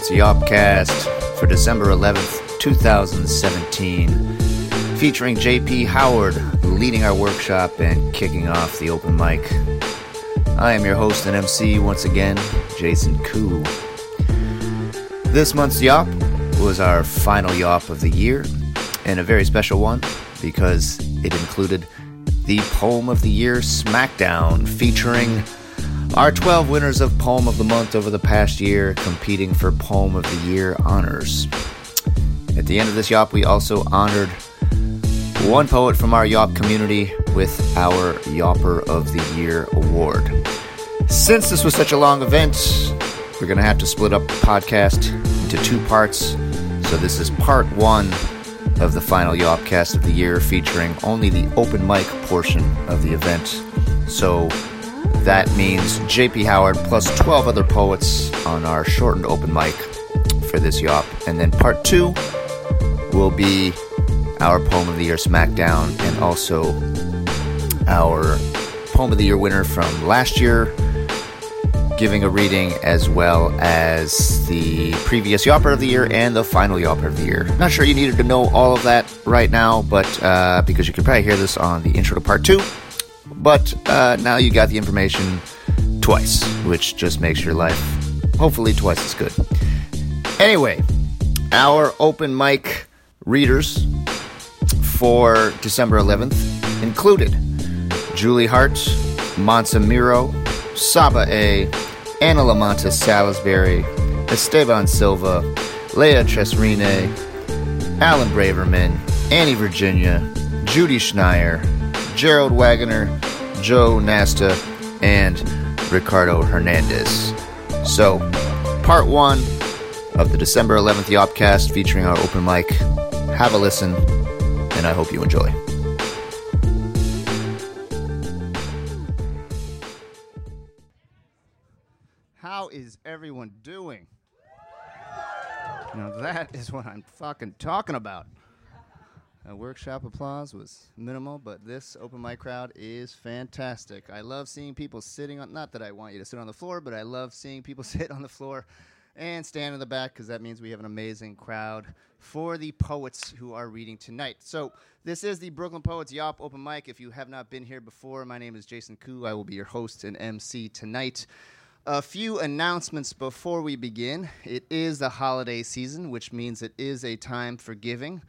Brooklyn Poets Yawpcast for December 11th, 2017, featuring JP Howard leading our workshop and kicking off the open mic. I am your host and MC once again, Jason Koo. This month's Yawp was our final Yawp of the year, and a very special one because it included the Poem of the Year Smackdown featuring our 12 winners of Poem of the Month over the past year competing for Poem of the Year honors. At the end of this Yawp, we also honored one poet from our Yawp community with our Yawper of the Year award. Since this was such a long event, we're going to have to split up the podcast into two parts. So this is part one of the final Yawpcast of the year, featuring only the open mic portion of the event. So that means JP Howard plus 12 other poets on our shortened open mic for this Yawp. And then part two will be our Poem of the Year Smackdown and also our Poem of the Year winner from last year giving a reading as well as the previous Yawper of the Year and the final Yawper of the Year. Not sure you needed to know all of that right now, but uh, because you can probably hear this on the intro to part two. But uh, now you got the information twice, which just makes your life hopefully twice as good. Anyway, our open mic readers for December 11th included Julie Hart, Mansa Miro, Saba A, Anna Lamanta Salisbury, Esteban Silva, Leah Tresrine, Alan Braverman, Annie Virginia, Judy Schneier, Gerald Wagoner, Joe Nasta, and Ricardo Hernandez. So, part one of the December 11th Yawpcast featuring our open mic. Have a listen, and I hope you enjoy. How is everyone doing? Now that is what I'm fucking talking about. A workshop applause was minimal, but this open mic crowd is fantastic. I love seeing people sitting on, not that I want you to sit on the floor, but I love seeing people sit on the floor and stand in the back because that means we have an amazing crowd for the poets who are reading tonight. So, this is the Brooklyn Poets Yawp open mic. If you have not been here before, my name is Jason Koo. I will be your host and MC tonight. A few announcements before we begin. It is the holiday season, which means it is a time for giving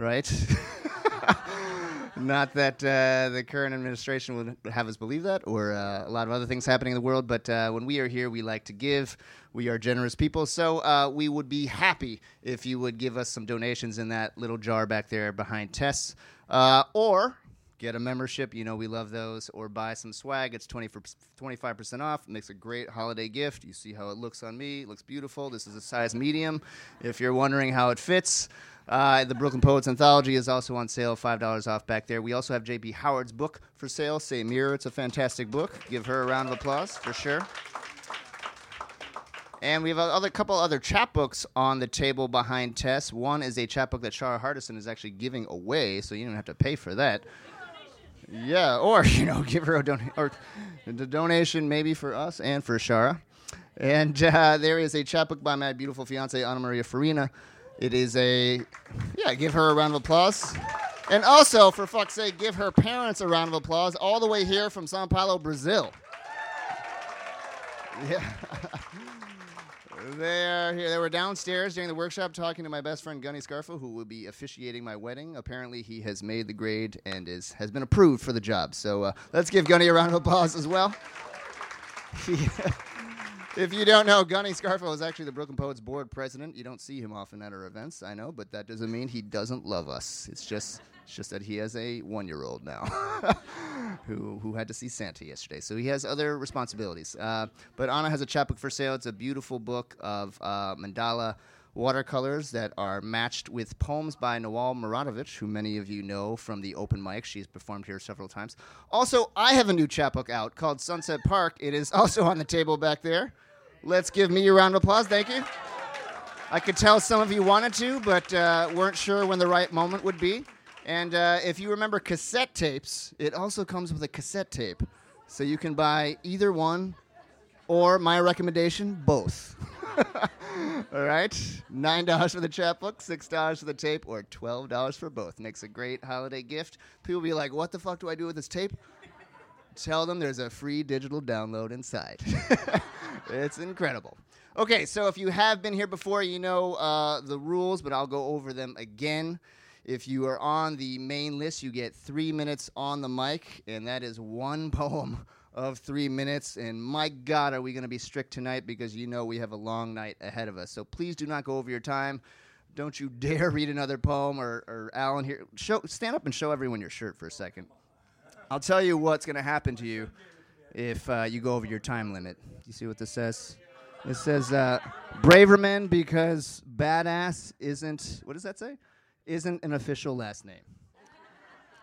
right? Not that uh, the current administration would have us believe that, or uh, a lot of other things happening in the world, but uh, when we are here, we like to give. We are generous people, so uh, we would be happy if you would give us some donations in that little jar back there behind Tess, uh, or get a membership. You know, we love those, or buy some swag. It's 20 for 25% off. Makes a great holiday gift. You see how it looks on me. It looks beautiful. This is a size medium. If you're wondering how it fits, uh, the Brooklyn Poets Anthology is also on sale, $5 off back there. We also have J.P. Howard's book for sale, Say Mirror. It's a fantastic book. Give her a round of applause for sure. And we have a other couple other chapbooks on the table behind Tess. One is a chapbook that Shara Hardison is actually giving away, so you don't have to pay for that. Yeah, or you know, give her a donation or the donation maybe for us and for Shara. And uh, there is a chapbook by my beautiful fiance Anna Maria Farina. It is a yeah, give her a round of applause. And also, for fuck's sake, give her parents a round of applause all the way here from Sao Paulo, Brazil. Yeah. They are here. They were downstairs during the workshop talking to my best friend Gunny Scarfo, who will be officiating my wedding. Apparently, he has made the grade and is has been approved for the job. So uh, let's give Gunny a round of applause as well. if you don't know, Gunny Scarfo is actually the Brooklyn Poets board president. You don't see him often at our events, I know, but that doesn't mean he doesn't love us. It's just it's just that he has a one-year-old now who who had to see Santa yesterday, so he has other responsibilities. Uh, but Anna has a chapbook for sale. It's a beautiful book of uh, mandala watercolors that are matched with poems by Nawal Muradovic, who many of you know from the open mic. She's performed here several times. Also, I have a new chapbook out called Sunset Park. It is also on the table back there. Let's give me a round of applause. Thank you. I could tell some of you wanted to, but uh, weren't sure when the right moment would be. And uh, if you remember cassette tapes, it also comes with a cassette tape. So you can buy either one or my recommendation, both. All right, nine dollars for the chapbook, six dollars for the tape, or twelve dollars for both. Makes a great holiday gift. People be like, "What the fuck do I do with this tape?" Tell them there's a free digital download inside. it's incredible. Okay, so if you have been here before, you know uh, the rules, but I'll go over them again. If you are on the main list, you get three minutes on the mic, and that is one poem of three minutes. And my God, are we going to be strict tonight because you know we have a long night ahead of us. So please do not go over your time. Don't you dare read another poem or, or Alan here. Show, stand up and show everyone your shirt for a second. I'll tell you what's going to happen to you if uh, you go over your time limit. You see what this says? It says uh, Braverman because badass isn't, what does that say? Isn't an official last name.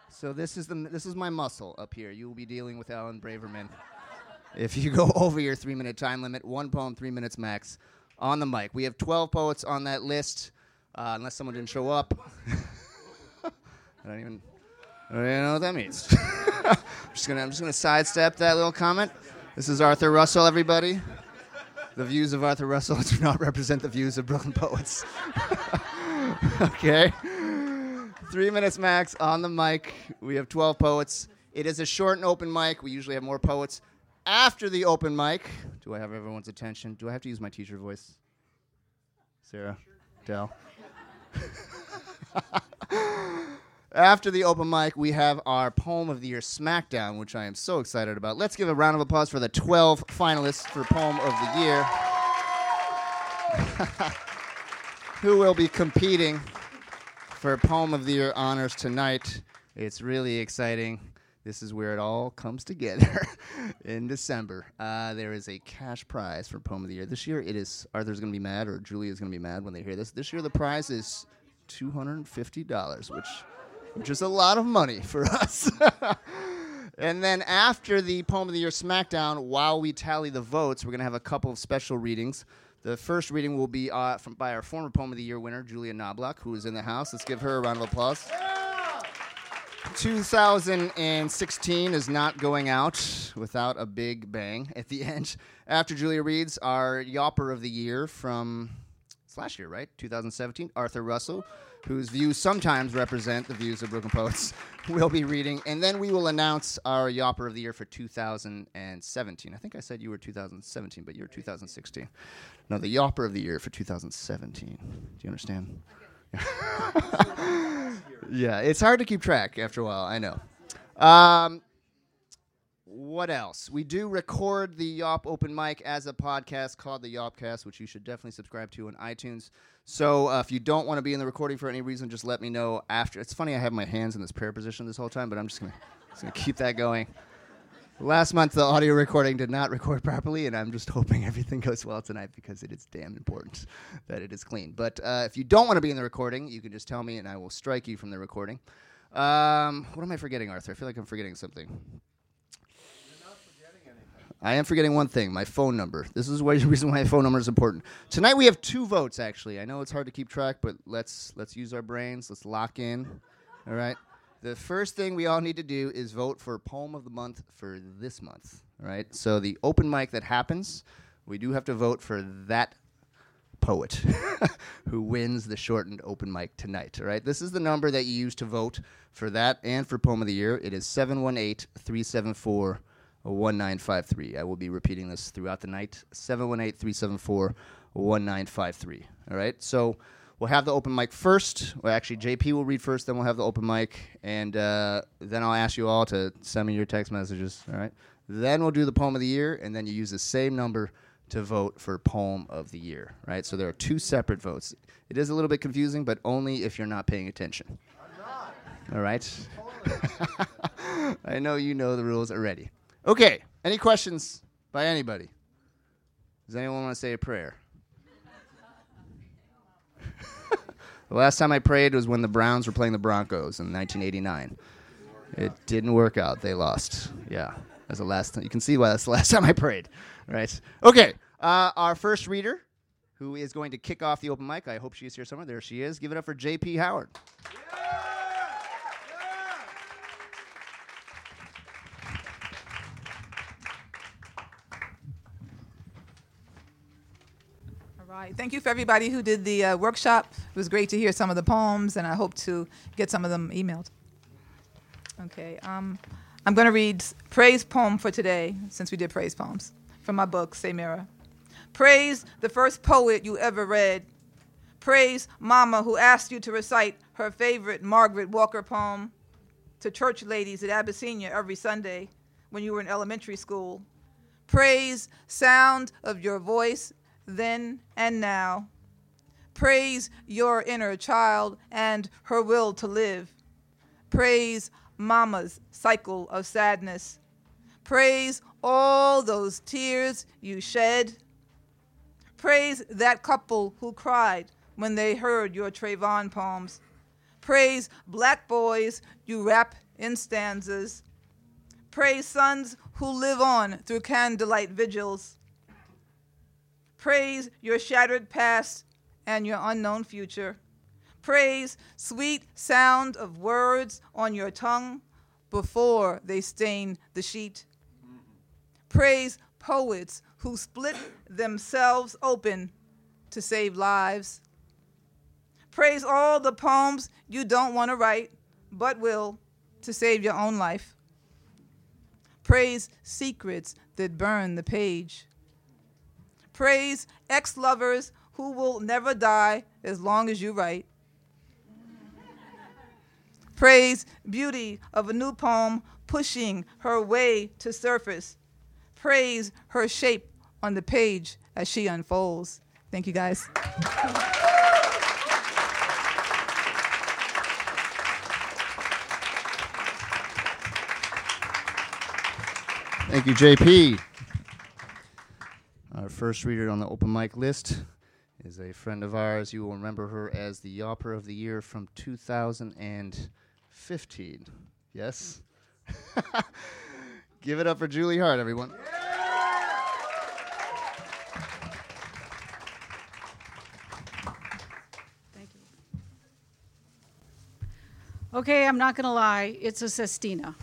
So this is the this is my muscle up here. You will be dealing with Alan Braverman. if you go over your three minute time limit, one poem, three minutes max, on the mic. We have 12 poets on that list, uh, unless someone didn't show up. I don't even I don't even know what that means. I'm just gonna I'm just gonna sidestep that little comment. This is Arthur Russell, everybody. The views of Arthur Russell do not represent the views of Brooklyn poets. okay. Three minutes max on the mic. We have 12 poets. It is a short and open mic. We usually have more poets after the open mic. Do I have everyone's attention? Do I have to use my teacher voice? Sarah? Dell? after the open mic, we have our Poem of the Year Smackdown, which I am so excited about. Let's give a round of applause for the 12 finalists for Poem of the Year. Who will be competing for Poem of the Year honors tonight. It's really exciting. This is where it all comes together in December. Uh, there is a cash prize for Poem of the Year. This year it is Arthur's going to be mad or Julia's going to be mad when they hear this. This year the prize is $250, which, which is a lot of money for us. and then after the Poem of the Year Smackdown, while we tally the votes, we're going to have a couple of special readings. The first reading will be uh, from, by our former Poem of the Year winner, Julia Knobloch, who is in the house. Let's give her a round of applause. 2016 is not going out without a big bang at the end. After Julia reads our Yawper of the Year from last year, right? 2017, Arthur Russell, whose views sometimes represent the views of Brooklyn Poets, will be reading. And then we will announce our Yawper of the Year for 2017. I think I said you were 2017, but you're 2016. No, the Yawper of the Year for 2017. Do you understand? yeah, it's hard to keep track after a while, I know. Um, what else? We do record the Yawp open mic as a podcast called the Yawpcast, which you should definitely subscribe to on iTunes. So uh, if you don't want to be in the recording for any reason, just let me know after. It's funny I have my hands in this prayer position this whole time, but I'm just gonna, just gonna keep that going. Last month the audio recording did not record properly, and I'm just hoping everything goes well tonight because it is damn important that it is clean. But uh, if you don't want to be in the recording, you can just tell me, and I will strike you from the recording. Um, what am I forgetting, Arthur? I feel like I'm forgetting something. I am forgetting one thing: my phone number. This is why, the reason why my phone number is important. Tonight we have two votes. Actually, I know it's hard to keep track, but let's let's use our brains. Let's lock in. All right. The first thing we all need to do is vote for poem of the month for this month. All right. So the open mic that happens, we do have to vote for that poet who wins the shortened open mic tonight. All right. This is the number that you use to vote for that and for poem of the year. It is 718 374 1953. I will be repeating this throughout the night 718 374 1953. All right. So we'll have the open mic first. Well, actually, JP will read first, then we'll have the open mic, and uh, then I'll ask you all to send me your text messages. All right. Then we'll do the poem of the year, and then you use the same number to vote for poem of the year. Right. So there are two separate votes. It is a little bit confusing, but only if you're not paying attention. All right. I know you know the rules already. Okay. Any questions by anybody? Does anyone want to say a prayer? the last time I prayed was when the Browns were playing the Broncos in 1989. It didn't work out. They lost. Yeah. That's the last time. You can see why that's the last time I prayed. Right. Okay. Uh, our first reader, who is going to kick off the open mic. I hope she is here somewhere. There she is. Give it up for J.P. Howard. Right. Thank you for everybody who did the uh, workshop. It was great to hear some of the poems, and I hope to get some of them emailed. Okay. Um, I'm going to read praise poem for today, since we did praise poems, from my book, Say Mirror. Praise the first poet you ever read. Praise Mama who asked you to recite her favorite Margaret Walker poem to church ladies at Abyssinia every Sunday when you were in elementary school. Praise sound of your voice then and now. Praise your inner child and her will to live. Praise mama's cycle of sadness. Praise all those tears you shed. Praise that couple who cried when they heard your Trayvon poems. Praise black boys you rap in stanzas. Praise sons who live on through candlelight vigils. Praise your shattered past and your unknown future. Praise sweet sound of words on your tongue before they stain the sheet. Praise poets who split themselves open to save lives. Praise all the poems you don't want to write, but will to save your own life. Praise secrets that burn the page. Praise ex lovers who will never die as long as you write. Praise beauty of a new poem pushing her way to surface. Praise her shape on the page as she unfolds. Thank you guys. Thank you, JP. Our first reader on the open mic list is a friend of ours. You will remember her as the Yawper of the Year from 2015. Yes? Give it up for Julie Hart, everyone. Thank you. Okay, I'm not going to lie, it's a sestina.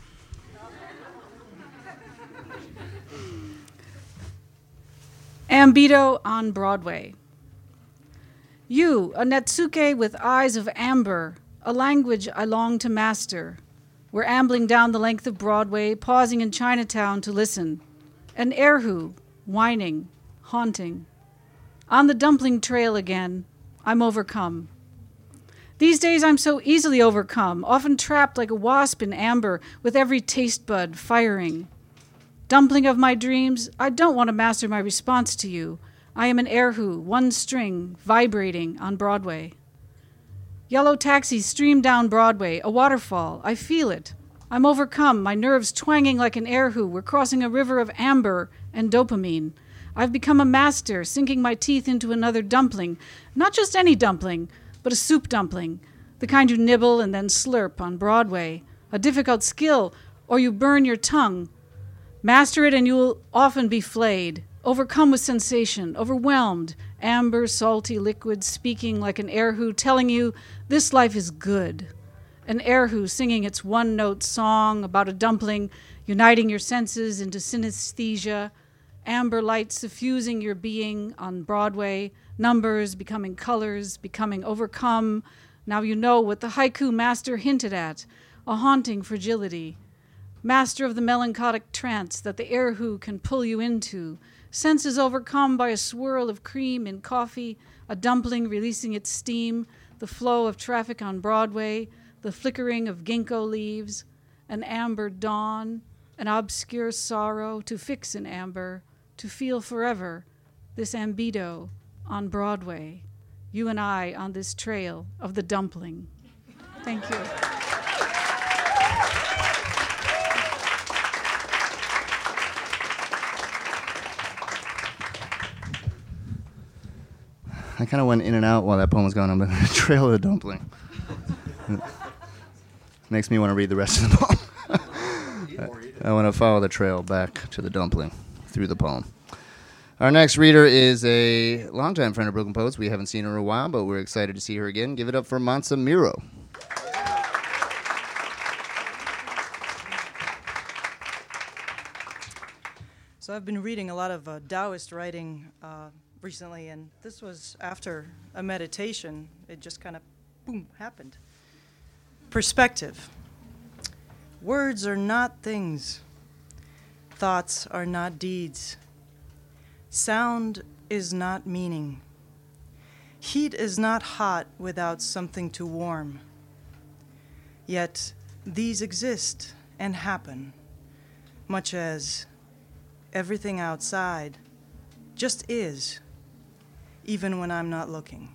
Ambido on Broadway. You, a Netsuke with eyes of amber, a language I long to master. We're ambling down the length of Broadway, pausing in Chinatown to listen. An erhu, whining, haunting. On the dumpling trail again, I'm overcome. These days I'm so easily overcome, often trapped like a wasp in amber, with every taste bud firing. Dumpling of my dreams, I don't want to master my response to you. I am an erhu, one string, vibrating on Broadway. Yellow taxis stream down Broadway, a waterfall. I feel it. I'm overcome, my nerves twanging like an erhu. We're crossing a river of amber and dopamine. I've become a master, sinking my teeth into another dumpling. Not just any dumpling, but a soup dumpling, the kind you nibble and then slurp on Broadway. A difficult skill, or you burn your tongue. Master it and you'll often be flayed, overcome with sensation, overwhelmed, amber, salty liquid speaking like an erhu telling you this life is good. An erhu singing its one note song about a dumpling, uniting your senses into synesthesia, amber light suffusing your being on Broadway, numbers becoming colors, becoming overcome. Now you know what the haiku master hinted at a haunting fragility. Master of the melancholic trance that the erhu can pull you into, senses overcome by a swirl of cream in coffee, a dumpling releasing its steam, the flow of traffic on Broadway, the flickering of ginkgo leaves, an amber dawn, an obscure sorrow to fix in amber, to feel forever, this ambido on Broadway, you and I on this trail of the dumpling. Thank you. I kind of went in and out while that poem was going on, but the trail of the dumpling makes me want to read the rest of the poem. I want to follow the trail back to the dumpling through the poem. Our next reader is a longtime friend of Brooklyn Poets. We haven't seen her in a while, but we're excited to see her again. Give it up for Mansa Miro. So I've been reading a lot of uh, Taoist writing uh, recently, and this was after a meditation. It just kind of, boom, happened. Perspective. Words are not things, thoughts are not deeds. Sound is not meaning. Heat is not hot without something to warm. Yet these exist and happen, much as everything outside just is, even when I'm not looking.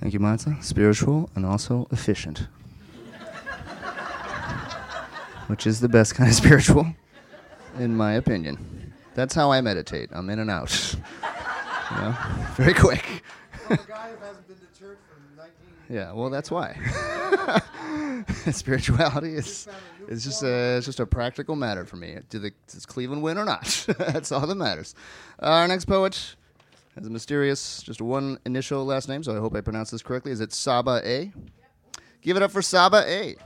Thank you, Martha. Spiritual and also efficient. Which is the best kind of spiritual, in my opinion. That's how I meditate. I'm in and out. you know? Very quick. Yeah, well, that's why. Spirituality is is just a it's just a practical matter for me. Do the, does Cleveland win or not? that's all that matters. Our next poet has a mysterious, just one initial last name, so I hope I pronounce this correctly. Is it Saba A? Give it up for Saba A.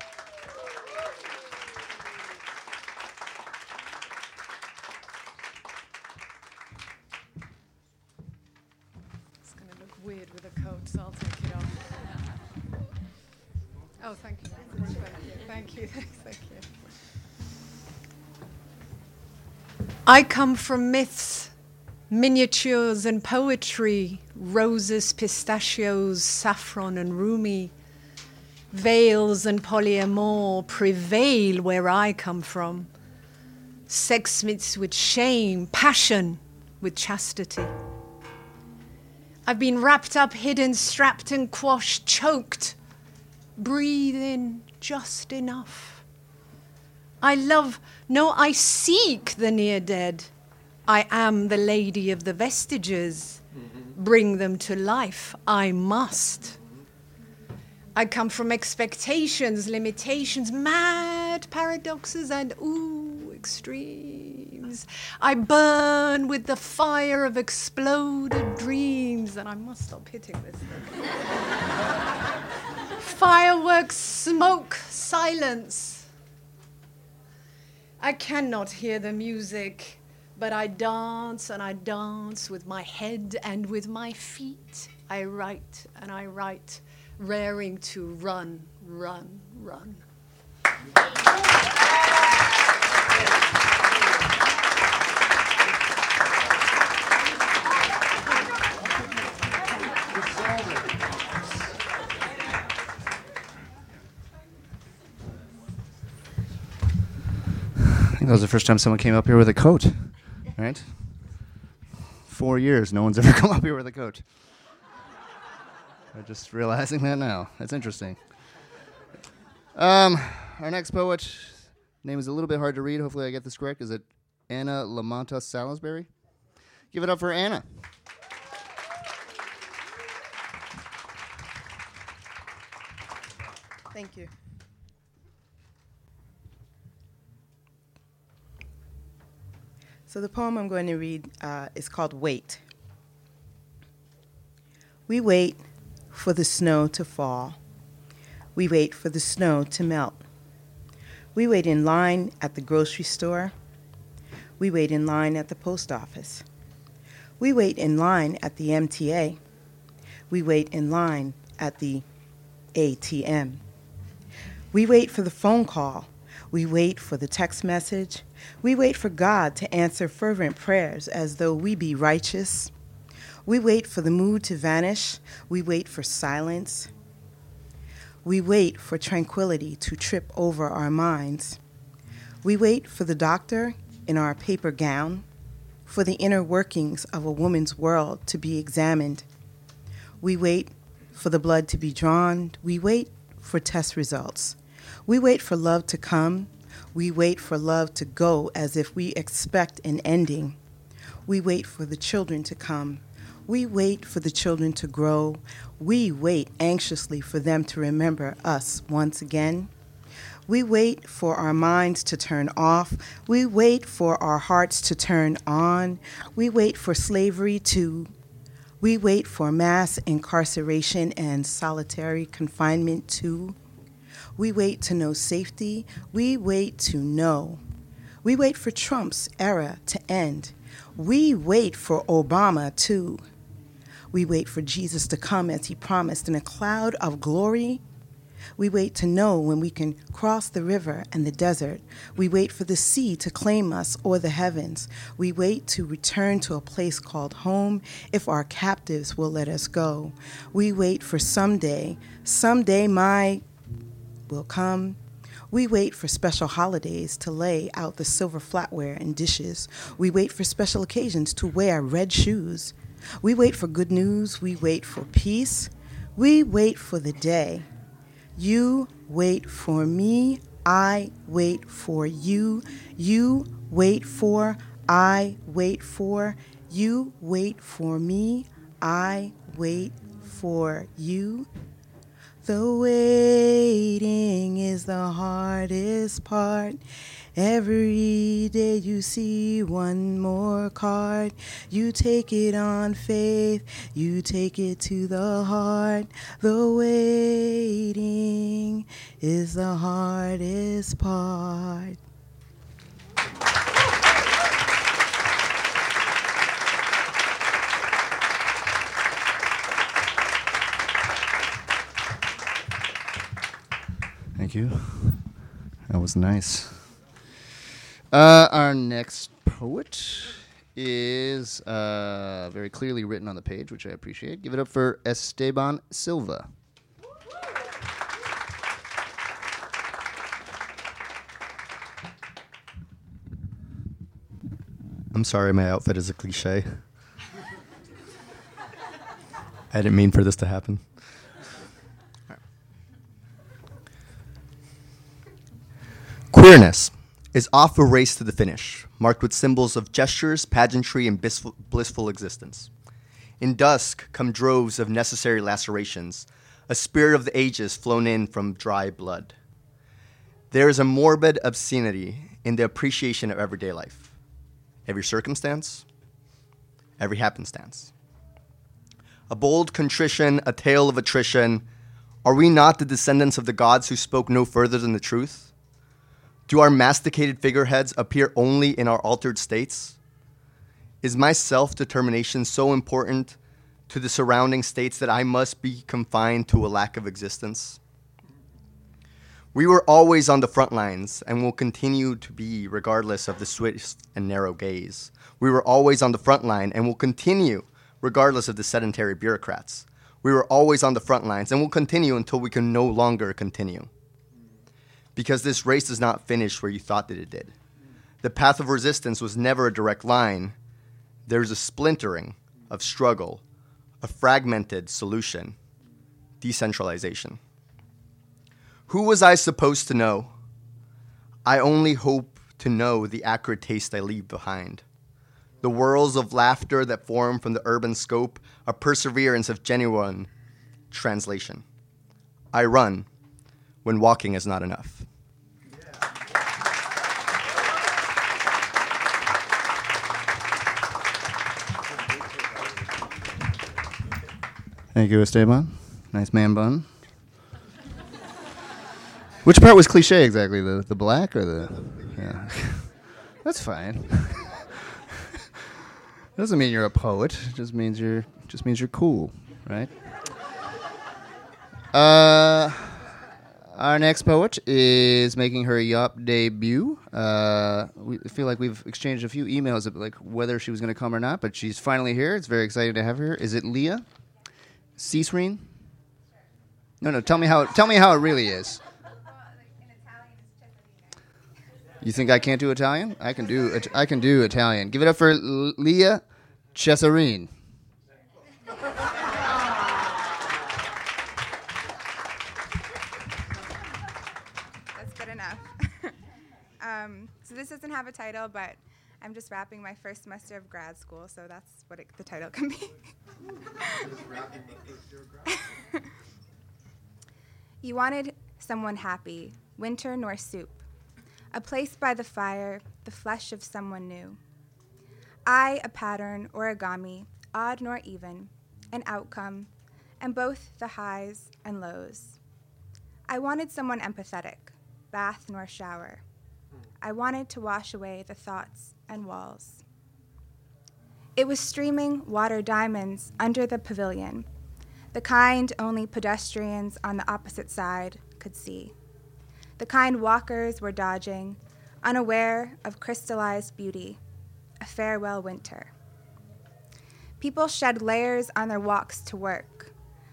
It's going to look weird with a coat, so I'll take it off. Oh, thank you very much. Thank you. Thank you. Thank you. I come from myths, miniatures, and poetry roses, pistachios, saffron, and rumi. Veils and polyamour prevail where I come from. Sex meets with shame, passion with chastity. I've been wrapped up, hidden, strapped and quashed, choked. Breathe in just enough. I love, no, I seek the near dead. I am the lady of the vestiges. Mm-hmm. Bring them to life. I must. Mm-hmm. I come from expectations, limitations, mad paradoxes, and ooh, extremes. I burn with the fire of exploded dreams, and I must stop hitting this thing. Fireworks, smoke, silence. I cannot hear the music, but I dance and I dance with my head and with my feet. I write and I write raring to run, run, run. I think that was the first time someone came up here with a coat, right? Four years, no one's ever come up here with a coat. I'm just realizing that now. That's interesting. Um, our next poet, name is a little bit hard to read. Hopefully, I get this correct. Is it Anna Lamanta Salisbury? Give it up for Anna. Thank you. So the poem I'm going to read uh, is called Wait. We wait for the snow to fall. We wait for the snow to melt. We wait in line at the grocery store. We wait in line at the post office. We wait in line at the MTA. We wait in line at the ATM. We wait for the phone call. We wait for the text message. We wait for God to answer fervent prayers as though we be righteous. We wait for the mood to vanish. We wait for silence. We wait for tranquility to trip over our minds. We wait for the doctor in our paper gown, for the inner workings of a woman's world to be examined. We wait for the blood to be drawn. We wait for test results. We wait for love to come. We wait for love to go as if we expect an ending. We wait for the children to come. We wait for the children to grow. We wait anxiously for them to remember us once again. We wait for our minds to turn off. We wait for our hearts to turn on. We wait for slavery to. We wait for mass incarceration and solitary confinement to. We wait to know safety. We wait to know. We wait for Trump's era to end. We wait for Obama too. We wait for Jesus to come as he promised in a cloud of glory. We wait to know when we can cross the river and the desert. We wait for the sea to claim us or the heavens. We wait to return to a place called home if our captives will let us go. We wait for someday, someday my will come. We wait for special holidays to lay out the silver flatware and dishes. We wait for special occasions to wear red shoes. We wait for good news. We wait for peace. We wait for the day. You wait for me. I wait for you. You wait for. I wait for. You wait for me. I wait for you. The waiting is the hardest part. Every day you see one more card. You take it on faith, you take it to the heart. The waiting is the hardest part. Thank you. That was nice. Uh, our next poet is uh, very clearly written on the page, which I appreciate. Give it up for Esteban Silva. I'm sorry, my outfit is a cliche. I didn't mean for this to happen. Queerness is off a race to the finish, marked with symbols of gestures, pageantry, and blissful, blissful existence. In dusk come droves of necessary lacerations, a spirit of the ages flown in from dry blood. There is a morbid obscenity in the appreciation of everyday life, every circumstance, every happenstance. A bold contrition, a tale of attrition. Are we not the descendants of the gods who spoke no further than the truth? Do our masticated figureheads appear only in our altered states? Is my self determination so important to the surrounding states that I must be confined to a lack of existence? We were always on the front lines and will continue to be regardless of the swift and narrow gaze. We were always on the front line and will continue regardless of the sedentary bureaucrats. We were always on the front lines and will continue until we can no longer continue because this race is not finished where you thought that it did. The path of resistance was never a direct line. There's a splintering of struggle, a fragmented solution, decentralization. Who was I supposed to know? I only hope to know the acrid taste I leave behind. The whirls of laughter that form from the urban scope, a perseverance of genuine translation. I run when walking is not enough. Thank you, Esteban. Nice man bun. Which part was cliche exactly? The the black or the? Yeah, that's fine. Doesn't mean you're a poet. It just means you're just means you're cool, right? Uh, our next poet is making her Yawp debut. Uh, we feel like we've exchanged a few emails of like whether she was going to come or not, but she's finally here. It's very exciting to have her. Is it Leah? Ceasreen? No, no. Tell me how. Tell me how it really is. You think I can't do Italian? I can do. I can do Italian. Give it up for Leah Cesarini. So this doesn't have a title, but I'm just wrapping my first semester of grad school, so that's what it, the title can be. you wanted someone happy, winter nor soup, a place by the fire, the flesh of someone new. I, a pattern, origami, odd nor even, an outcome, and both the highs and lows. I wanted someone empathetic, bath nor shower. I wanted to wash away the thoughts and walls. It was streaming water diamonds under the pavilion, the kind only pedestrians on the opposite side could see. The kind walkers were dodging, unaware of crystallized beauty, a farewell winter. People shed layers on their walks to work.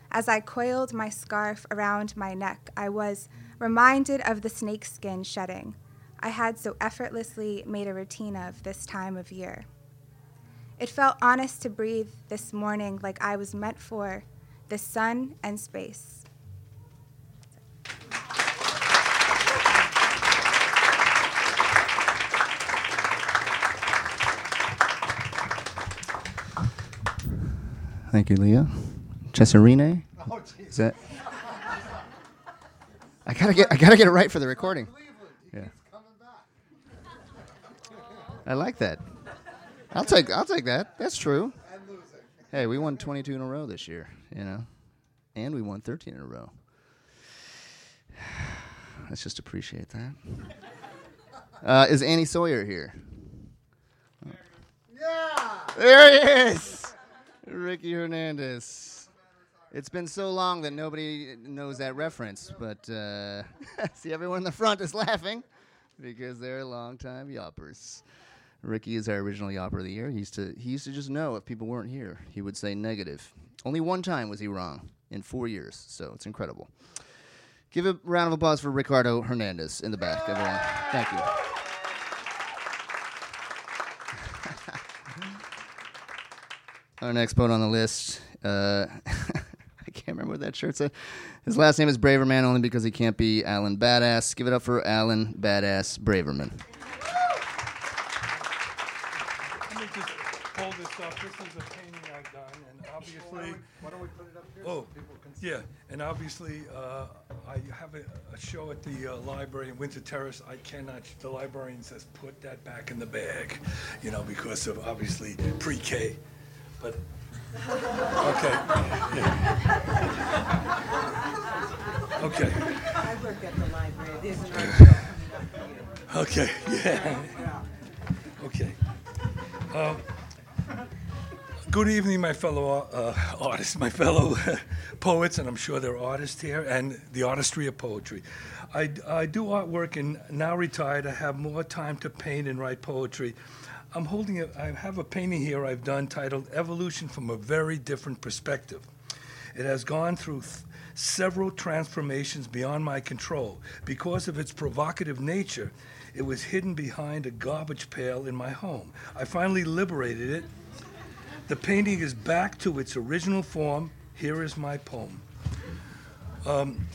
As I coiled my scarf around my neck, I was reminded of the snakeskin shedding I had so effortlessly made a routine of this time of year. It felt honest to breathe this morning like I was meant for the sun and space. Thank you, Leah. Cesarine? Oh, Is that? I gotta get I gotta get it right for the recording. Yeah. I like that. I'll take I'll take that. That's true. Hey, we won 22 in a row this year, you know, and we won 13 in a row. Let's just appreciate that. Uh, is Annie Sawyer here? Yeah. There he is. Ricky Hernandez. It's been so long that nobody knows that reference, but uh, see, everyone in the front is laughing because they're longtime yawpers. Ricky is our original yawper of the year. He used to he used to just know if people weren't here. He would say negative. Only one time was he wrong in four years, so it's incredible. Give a round of applause for Ricardo Hernandez in the back, everyone. Thank you. Our next poet on the list, uh, I can't remember what that shirt said. His last name is Braverman only because he can't be Alan Badass. Give it up for Alan Badass Braverman. Hold this up. This is a painting I've done, and obviously. Why don't we put it up here oh, so people can see? Yeah, and obviously, uh, I have a, a show at the uh, library in Winter Terrace. I cannot, the librarian says, put that back in the bag, you know, because of obviously pre-K. But, okay. Okay. I work at the library. There's an art show coming up for you. Okay, yeah. Okay. Um, Good evening, my fellow uh, artists, my fellow poets, and I'm sure there are artists here, and the artistry of poetry. I, I do artwork and now retired. I have more time to paint and write poetry. I'm holding a, I have a painting here I've done titled Evolution from a Very Different Perspective. It has gone through th- several transformations beyond my control. Because of its provocative nature, it was hidden behind a garbage pail in my home. I finally liberated it. The painting is back to its original form. Here is my poem. Um,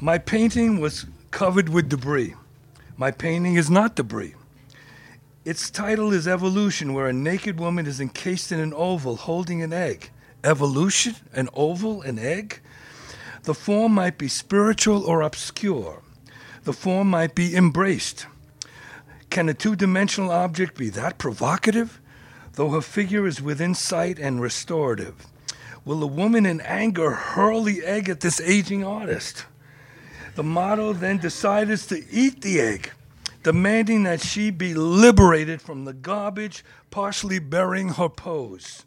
my painting was covered with debris. My painting is not debris. Its title is Evolution, where a naked woman is encased in an oval holding an egg. Evolution? An oval? An egg? The form might be spiritual or obscure. The form might be embraced. Can a two dimensional object be that provocative? Though her figure is within sight and restorative. Will a woman in anger hurl the egg at this aging artist? The model then decides to eat the egg, demanding that she be liberated from the garbage, partially burying her pose.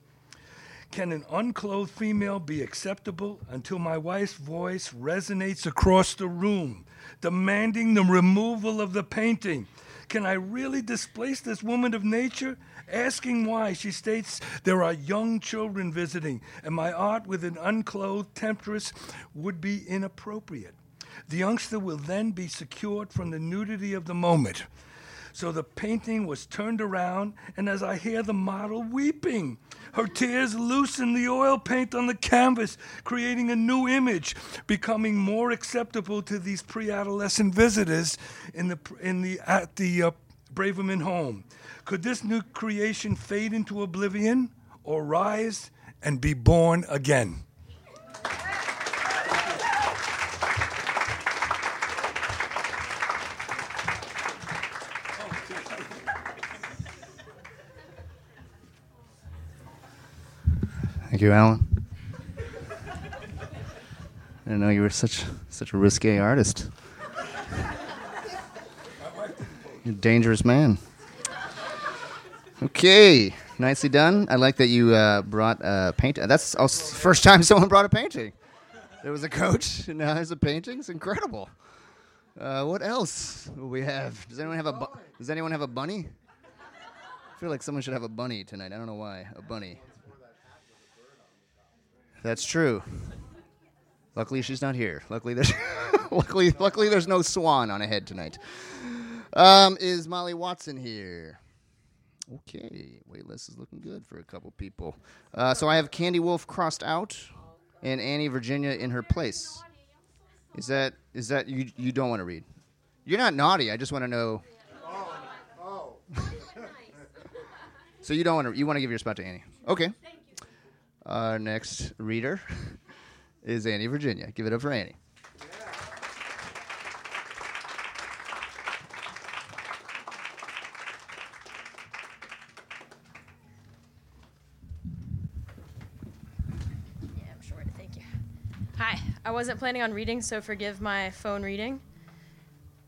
Can an unclothed female be acceptable until my wife's voice resonates across the room, demanding the removal of the painting? Can I really displace this woman of nature? Asking why, she states there are young children visiting, and my art with an unclothed temptress would be inappropriate. The youngster will then be secured from the nudity of the moment. So the painting was turned around, and as I hear the model weeping, her tears loosen the oil paint on the canvas, creating a new image, becoming more acceptable to these pre-adolescent visitors in the in the at the uh, Braverman home. Could this new creation fade into oblivion, or rise and be born again? Thank you, Alan. I didn't know you were such such a risque artist. A dangerous man. Okay, nicely done. I like that you uh, brought a paint. That's the first time someone brought a painting. There was a coach, and now there's a painting. It's incredible. Uh, what else will we have? Does anyone have a bu- Does anyone have a bunny? I feel like someone should have a bunny tonight. I don't know why. A bunny. That's true. Luckily, she's not here. Luckily, there's luckily, luckily there's no swan on ahead tonight. Um, is Molly Watson here? Okay, wait list is looking good for a couple people. Uh, so I have Candy Wolf crossed out, and Annie Virginia in her place. Is that is that you? You don't want to read? You're not naughty. I just want to know. so you don't want to? You want to give your spot to Annie? Okay. Our next reader is Annie Virginia. Give it up for Annie. Yeah, I'm short. Thank you. Hi. I wasn't planning on reading, so forgive my phone reading.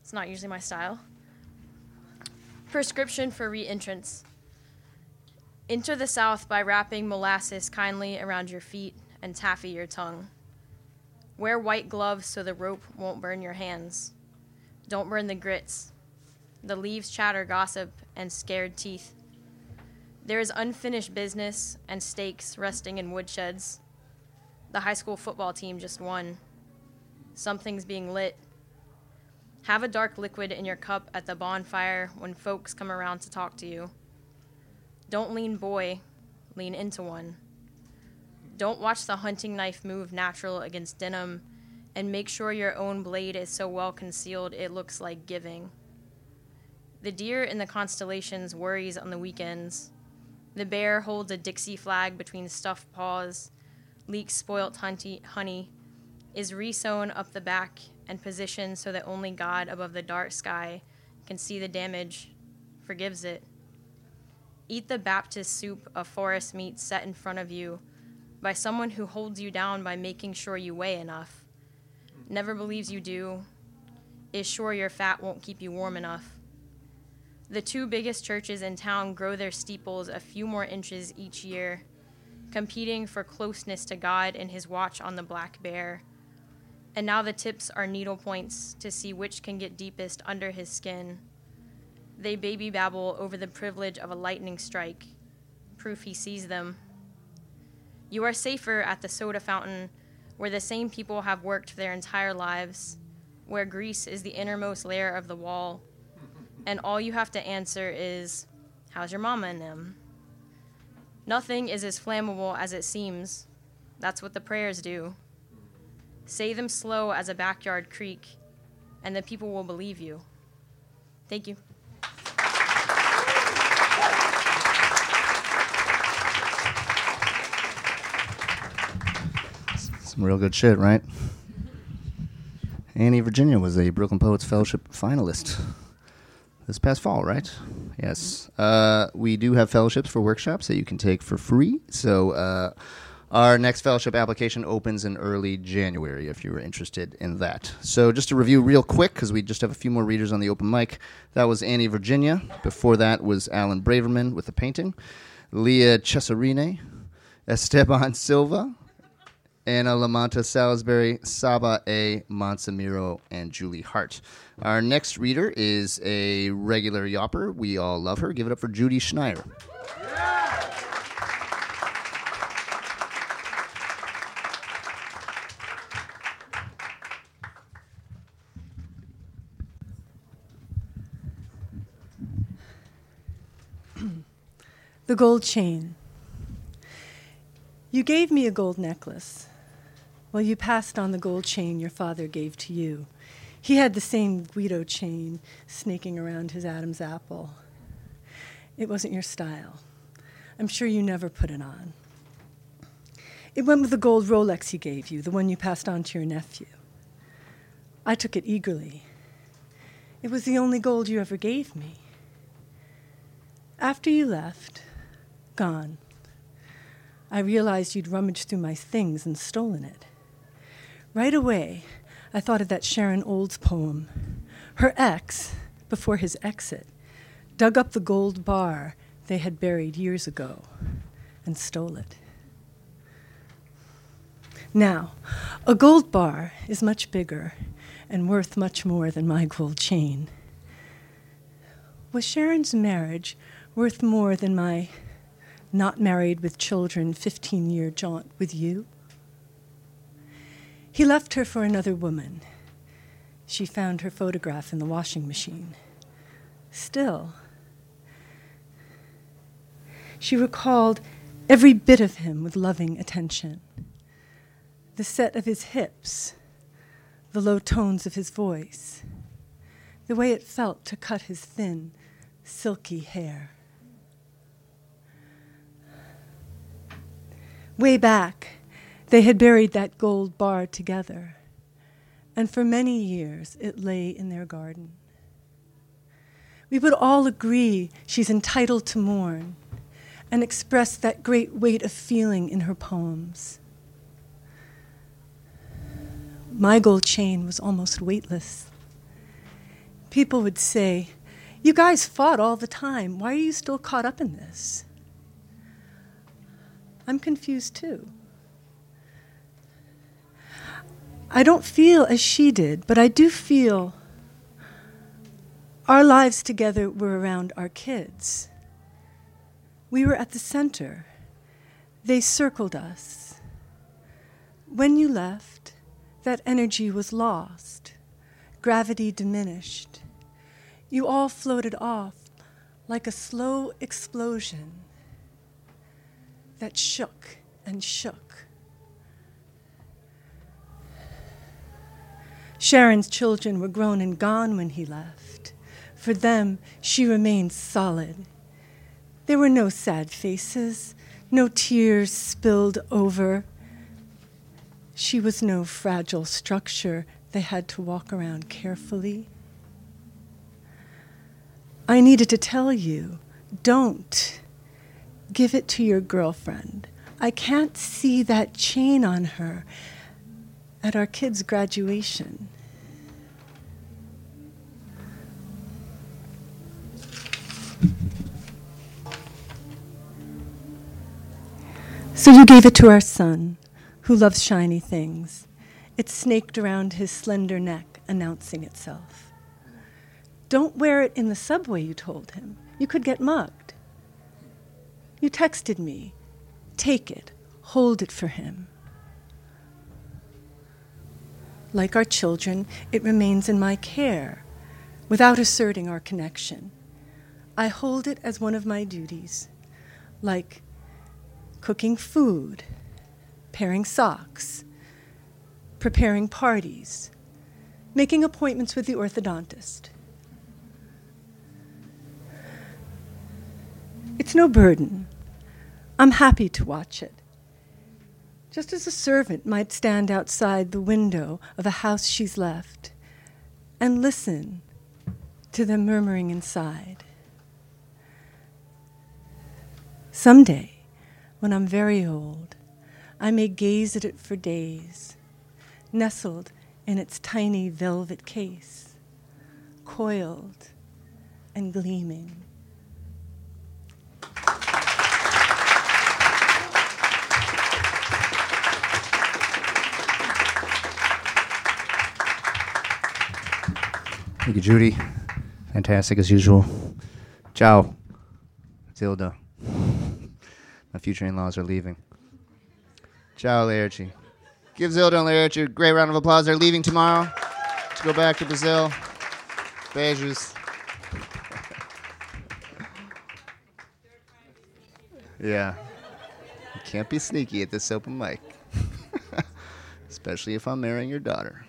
It's not usually my style. Prescription for re-entrance. Enter the South by wrapping molasses kindly around your feet and taffy your tongue. Wear white gloves so the rope won't burn your hands. Don't burn the grits. The leaves chatter gossip and scared teeth. There is unfinished business and stakes resting in woodsheds. The high school football team just won. Something's being lit. Have a dark liquid in your cup at the bonfire when folks come around to talk to you. Don't lean boy, lean into one. Don't watch the hunting knife move natural against denim and make sure your own blade is so well concealed it looks like giving. The deer in the constellations worries on the weekends. The bear holds a Dixie flag between stuffed paws, leaks spoilt honey, honey is resewn up the back and positioned so that only God above the dark sky can see the damage, forgives it. Eat the Baptist soup of forest meat set in front of you by someone who holds you down by making sure you weigh enough, never believes you do, is sure your fat won't keep you warm enough. The two biggest churches in town grow their steeples a few more inches each year, competing for closeness to God and his watch on the black bear. And now the tips are needle points to see which can get deepest under his skin. They baby babble over the privilege of a lightning strike, proof he sees them. You are safer at the soda fountain, where the same people have worked their entire lives, where grease is the innermost layer of the wall, and all you have to answer is, How's your mama and them? Nothing is as flammable as it seems. That's what the prayers do. Say them slow as a backyard creek, and the people will believe you. Thank you. Some real good shit, right? Annie Virginia was a Brooklyn Poets Fellowship finalist this past fall, right? Yes. Uh, we do have fellowships for workshops that you can take for free. So uh, our next fellowship application opens in early January if you were interested in that. So just to review real quick, because we just have a few more readers on the open mic, that was Annie Virginia. Before that was Alan Braverman with the painting, Leah Cesarine, Esteban Silva, Anna Lamanta Salisbury, Saba A. Monsamiro, and Julie Hart. Our next reader is a regular yawper. We all love her. Give it up for Judy Schneier. The gold chain. You gave me a gold necklace. Well, you passed on the gold chain your father gave to you. He had the same Guido chain snaking around his Adam's apple. It wasn't your style. I'm sure you never put it on. It went with the gold Rolex he gave you, the one you passed on to your nephew. I took it eagerly. It was the only gold you ever gave me. After you left, gone, I realized you'd rummaged through my things and stolen it. Right away, I thought of that Sharon Olds poem. Her ex, before his exit, dug up the gold bar they had buried years ago and stole it. Now, a gold bar is much bigger and worth much more than my gold chain. Was Sharon's marriage worth more than my not married with children 15 year jaunt with you? He left her for another woman. She found her photograph in the washing machine. Still, she recalled every bit of him with loving attention the set of his hips, the low tones of his voice, the way it felt to cut his thin, silky hair. Way back, they had buried that gold bar together, and for many years it lay in their garden. We would all agree she's entitled to mourn and express that great weight of feeling in her poems. My gold chain was almost weightless. People would say, You guys fought all the time. Why are you still caught up in this? I'm confused too. I don't feel as she did, but I do feel our lives together were around our kids. We were at the center. They circled us. When you left, that energy was lost. Gravity diminished. You all floated off like a slow explosion that shook and shook. Sharon's children were grown and gone when he left. For them, she remained solid. There were no sad faces, no tears spilled over. She was no fragile structure they had to walk around carefully. I needed to tell you don't give it to your girlfriend. I can't see that chain on her at our kid's graduation. So you gave it to our son, who loves shiny things. It snaked around his slender neck, announcing itself. Don't wear it in the subway, you told him. You could get mugged. You texted me. Take it. Hold it for him. Like our children, it remains in my care, without asserting our connection. I hold it as one of my duties, like cooking food, pairing socks, preparing parties, making appointments with the orthodontist. It's no burden. I'm happy to watch it. Just as a servant might stand outside the window of a house she's left and listen to them murmuring inside. Someday, when I'm very old, I may gaze at it for days, nestled in its tiny velvet case, coiled and gleaming. Thank you, Judy. Fantastic as usual. Ciao, Zilda. My future in-laws are leaving. Ciao, Laerci. Give Zilda and Laerci a great round of applause. They're leaving tomorrow to go back to Brazil. Beijos. yeah. You can't be sneaky at this open mic. Especially if I'm marrying your daughter.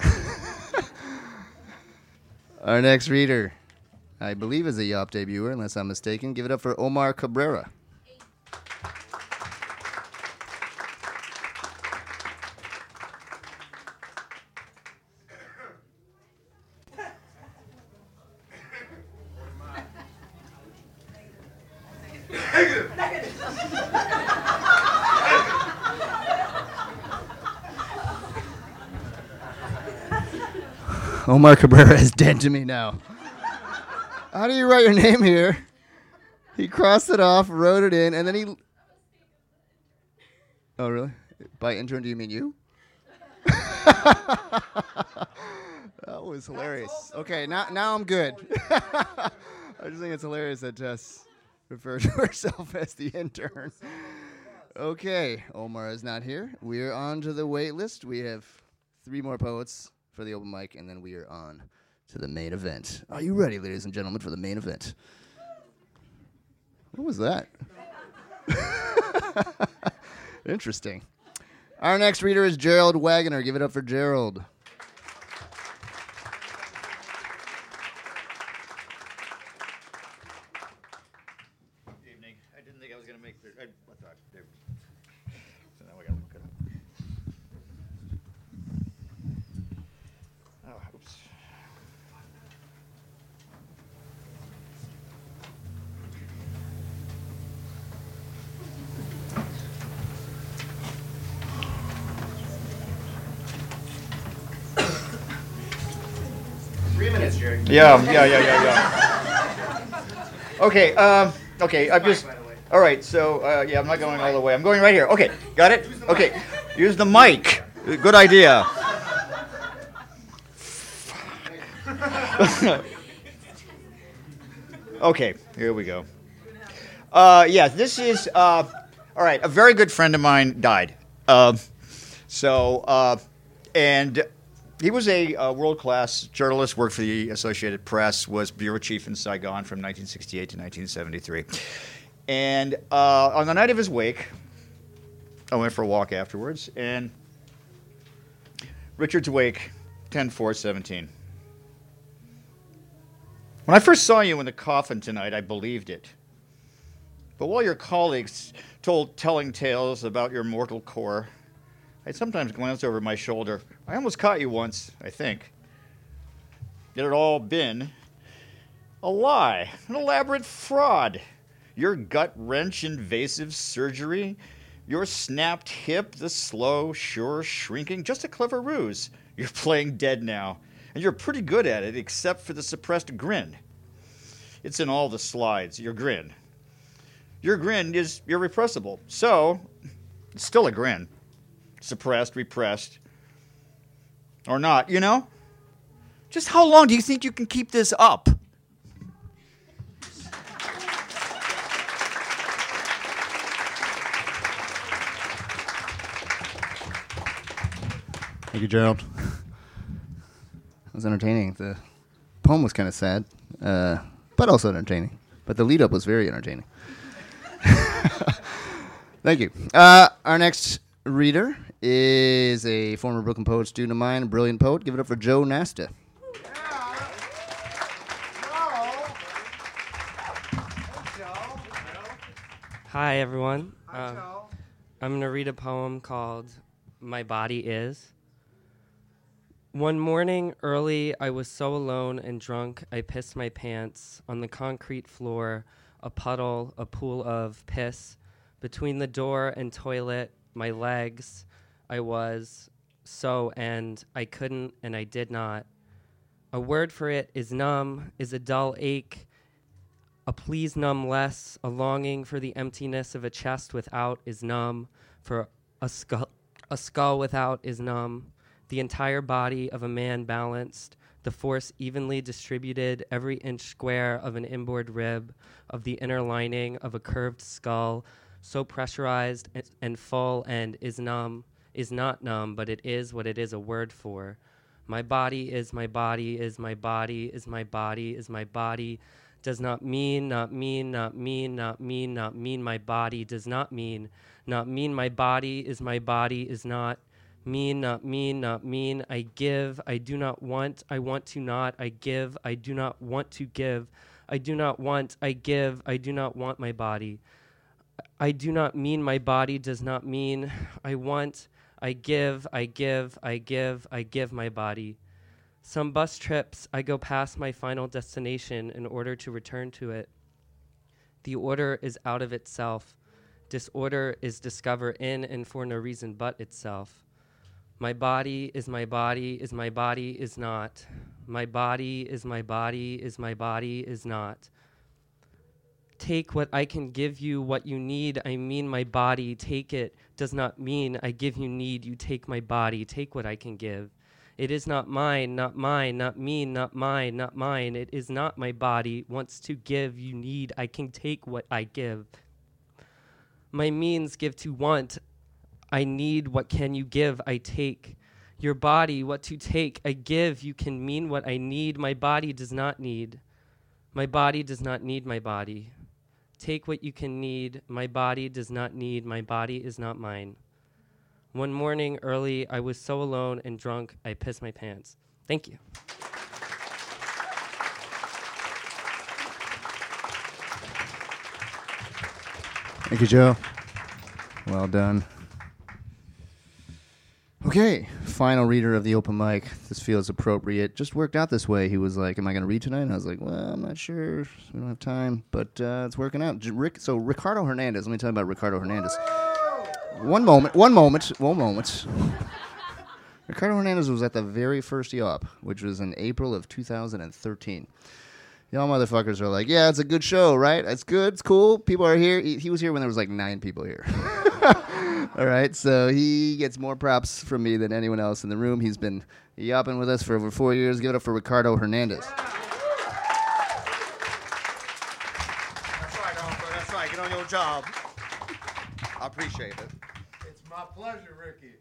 Our next reader, I believe, is a Yawp debuter, unless I'm mistaken. Give it up for Omar Cabrera. Omar Cabrera is dead to me now. How do you write your name here? He crossed it off, wrote it in, and then he. Oh, really? By intern, do you mean you? that was hilarious. Okay, now now I'm good. I just think it's hilarious that Tess referred to herself as the intern. Okay, Omar is not here. We are on to the wait list. We have three more poets for the open mic, and then we are on to the main event. Are you ready, ladies and gentlemen, for the main event? What was that? Interesting. Our next reader is Gerald Wagoner. Give it up for Gerald. evening. I didn't think I was going to make the. I, I thought. there- So now I got to look it up. Oh, oops. Three minutes, Jerry. Yeah, yeah, yeah, yeah, yeah. Okay, um, okay, I'm just. All right, so uh, yeah, I'm not going all the way. I'm going right here. Okay, got it. Okay, use the mic. Good idea. okay, here we go. Uh, yeah, this is uh, all right. A very good friend of mine died. Um, so, uh, and he was a uh, world class journalist, worked for the Associated Press, was bureau chief in Saigon from 1968 to 1973. And uh, on the night of his wake, I went for a walk afterwards, and Richard's wake, 10 4 17. When I first saw you in the coffin tonight, I believed it. But while your colleagues told telling tales about your mortal core, I sometimes glanced over my shoulder. I almost caught you once, I think. It had all been a lie, an elaborate fraud. Your gut wrench invasive surgery, your snapped hip, the slow, sure shrinking, just a clever ruse. You're playing dead now, and you're pretty good at it, except for the suppressed grin. It's in all the slides, your grin. Your grin is irrepressible, so it's still a grin suppressed, repressed, or not, you know? Just how long do you think you can keep this up? Thank you, Gerald. It was entertaining. The poem was kind of sad, uh, but also entertaining. But the lead up was very entertaining. Thank you. Uh, our next reader is a former Brooklyn Poet student of mine, a brilliant poet. Give it up for Joe Nasta. Hi, everyone. Um, I'm going to read a poem called My Body Is. One morning early, I was so alone and drunk, I pissed my pants on the concrete floor, a puddle, a pool of piss. Between the door and toilet, my legs, I was so, and I couldn't and I did not. A word for it is numb, is a dull ache, a please numb less, a longing for the emptiness of a chest without is numb, for a skull, a skull without is numb. The entire body of a man balanced, the force evenly distributed, every inch square of an inboard rib, of the inner lining of a curved skull, so pressurized and, full and is numb, is not numb, but it is what it is a word for. My body is my body, is my body, is my body, is my body. Does not mean, not mean, not mean, not mean, not mean my body does not mean, not mean my body is my body is not. Mean, not mean, not mean. I give, I do not want, I want to not, I give, I do not want to give, I do not want, I give, I do not want my body. I do not mean my body does not mean. I want, I give, I give, I give, I give my body. Some bus trips, I go past my final destination in order to return to it. The order is out of itself. Disorder is discovered in and for no reason but itself. My body is my body, is my body is not. My body is my body is my body is not. Take what I can give you, what you need. I mean, my body. Take it does not mean I give you need. You take my body. Take what I can give. It is not mine, not mine, not me, not mine, not mine. It is not my body. Wants to give, you need. I can take what I give. My means give to want. I need. What can you give? I take. Your body, what to take. I give. You can mean what I need. My body does not need. My body does not need my body. Take what you can need. My body does not need. My body is not mine. One morning early, I was so alone and drunk, I pissed my pants. Thank you. Thank you, Joe. Well done. Okay, final reader of the open mic. This feels appropriate. Just worked out this way. He was like, "Am I going to read tonight?" And I was like, "Well, I'm not sure. We don't have time, but uh, it's working out." J- Rick, so Ricardo Hernandez. Let me tell you about Ricardo Hernandez. One moment. One moment. One moment. Ricardo Hernandez was at the very first Yawp, which was in April of 2013. Y'all motherfuckers are like, yeah, it's a good show, right? It's good, it's cool. People are here. He, he was here when there was like nine people here. All right, so he gets more props from me than anyone else in the room. He's been yapping with us for over four years. Give it up for Ricardo Hernandez. That's right, Uncle. That's right. Get on your job. I appreciate it. It's my pleasure, Ricky.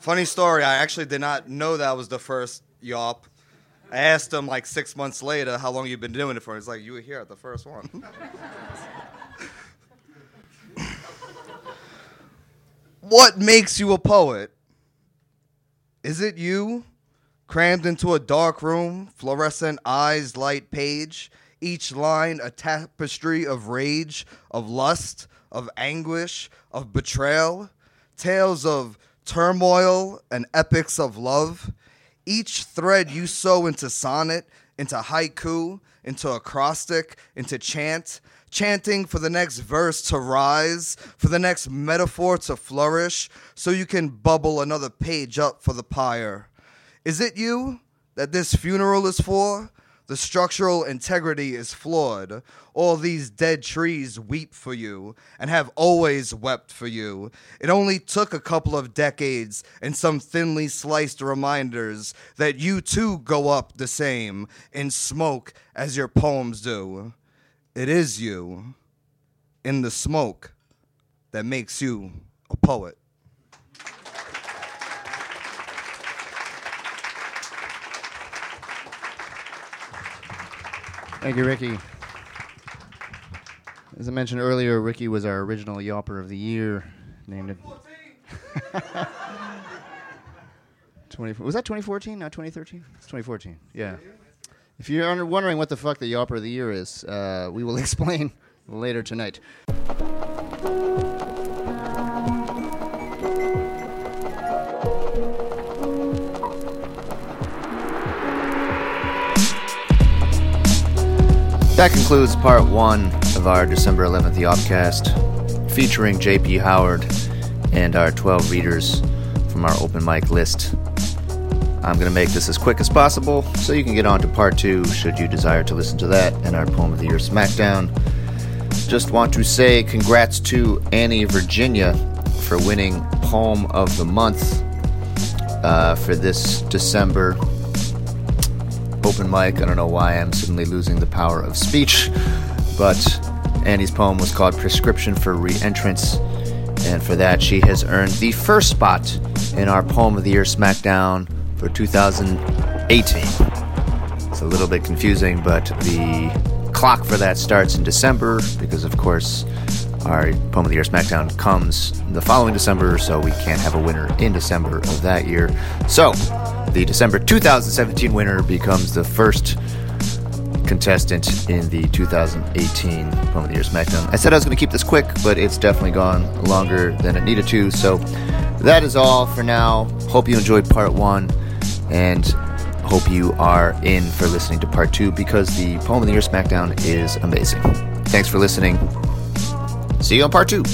Funny story. I actually did not know that was the first yawp. I asked him like six months later how long you've been doing it for. He's like, you were here at the first one. what makes you a poet? Is it you, crammed into a dark room, fluorescent eyes light page, each line a tapestry of rage, of lust, of anguish, of betrayal, tales of turmoil and epics of love. Each thread you sew into sonnet, into haiku, into acrostic, into chant, chanting for the next verse to rise, for the next metaphor to flourish, so you can bubble another page up for the pyre. Is it you that this funeral is for? The structural integrity is flawed. All these dead trees weep for you and have always wept for you. It only took a couple of decades and some thinly sliced reminders that you too go up the same in smoke as your poems do. It is you in the smoke that makes you a poet. Thank you, Ricky. As I mentioned earlier, Ricky was our original Yawper of the Year. Named it. 20, was that 2014? Not 2013? It's 2014. Yeah. If you're wondering what the fuck the Yawper of the Year is, uh, we will explain later tonight. That concludes part one of our December 11th Yawpcast, featuring JP Howard and our 12 readers from our open mic list. I'm going to make this as quick as possible so you can get on to part two should you desire to listen to that and our Poem of the Year Smackdown. Just want to say congrats to Annie Virginia for winning Poem of the Month uh, for this December open mic. I don't know why I'm suddenly losing the power of speech, but Annie's poem was called Prescription for Re-Entrance, and for that she has earned the first spot in our Poem of the Year Smackdown for 2018. It's a little bit confusing, but the clock for that starts in December because, of course, our Poem of the Year Smackdown comes the following December, so we can't have a winner in December of that year. So, the December 2017 winner becomes the first contestant in the 2018 Poem of the Year Smackdown. I said I was going to keep this quick, but it's definitely gone longer than it needed to. So that is all for now. Hope you enjoyed part one, and hope you are in for listening to part two because the Poem of the Year Smackdown is amazing. Thanks for listening. See you on part two.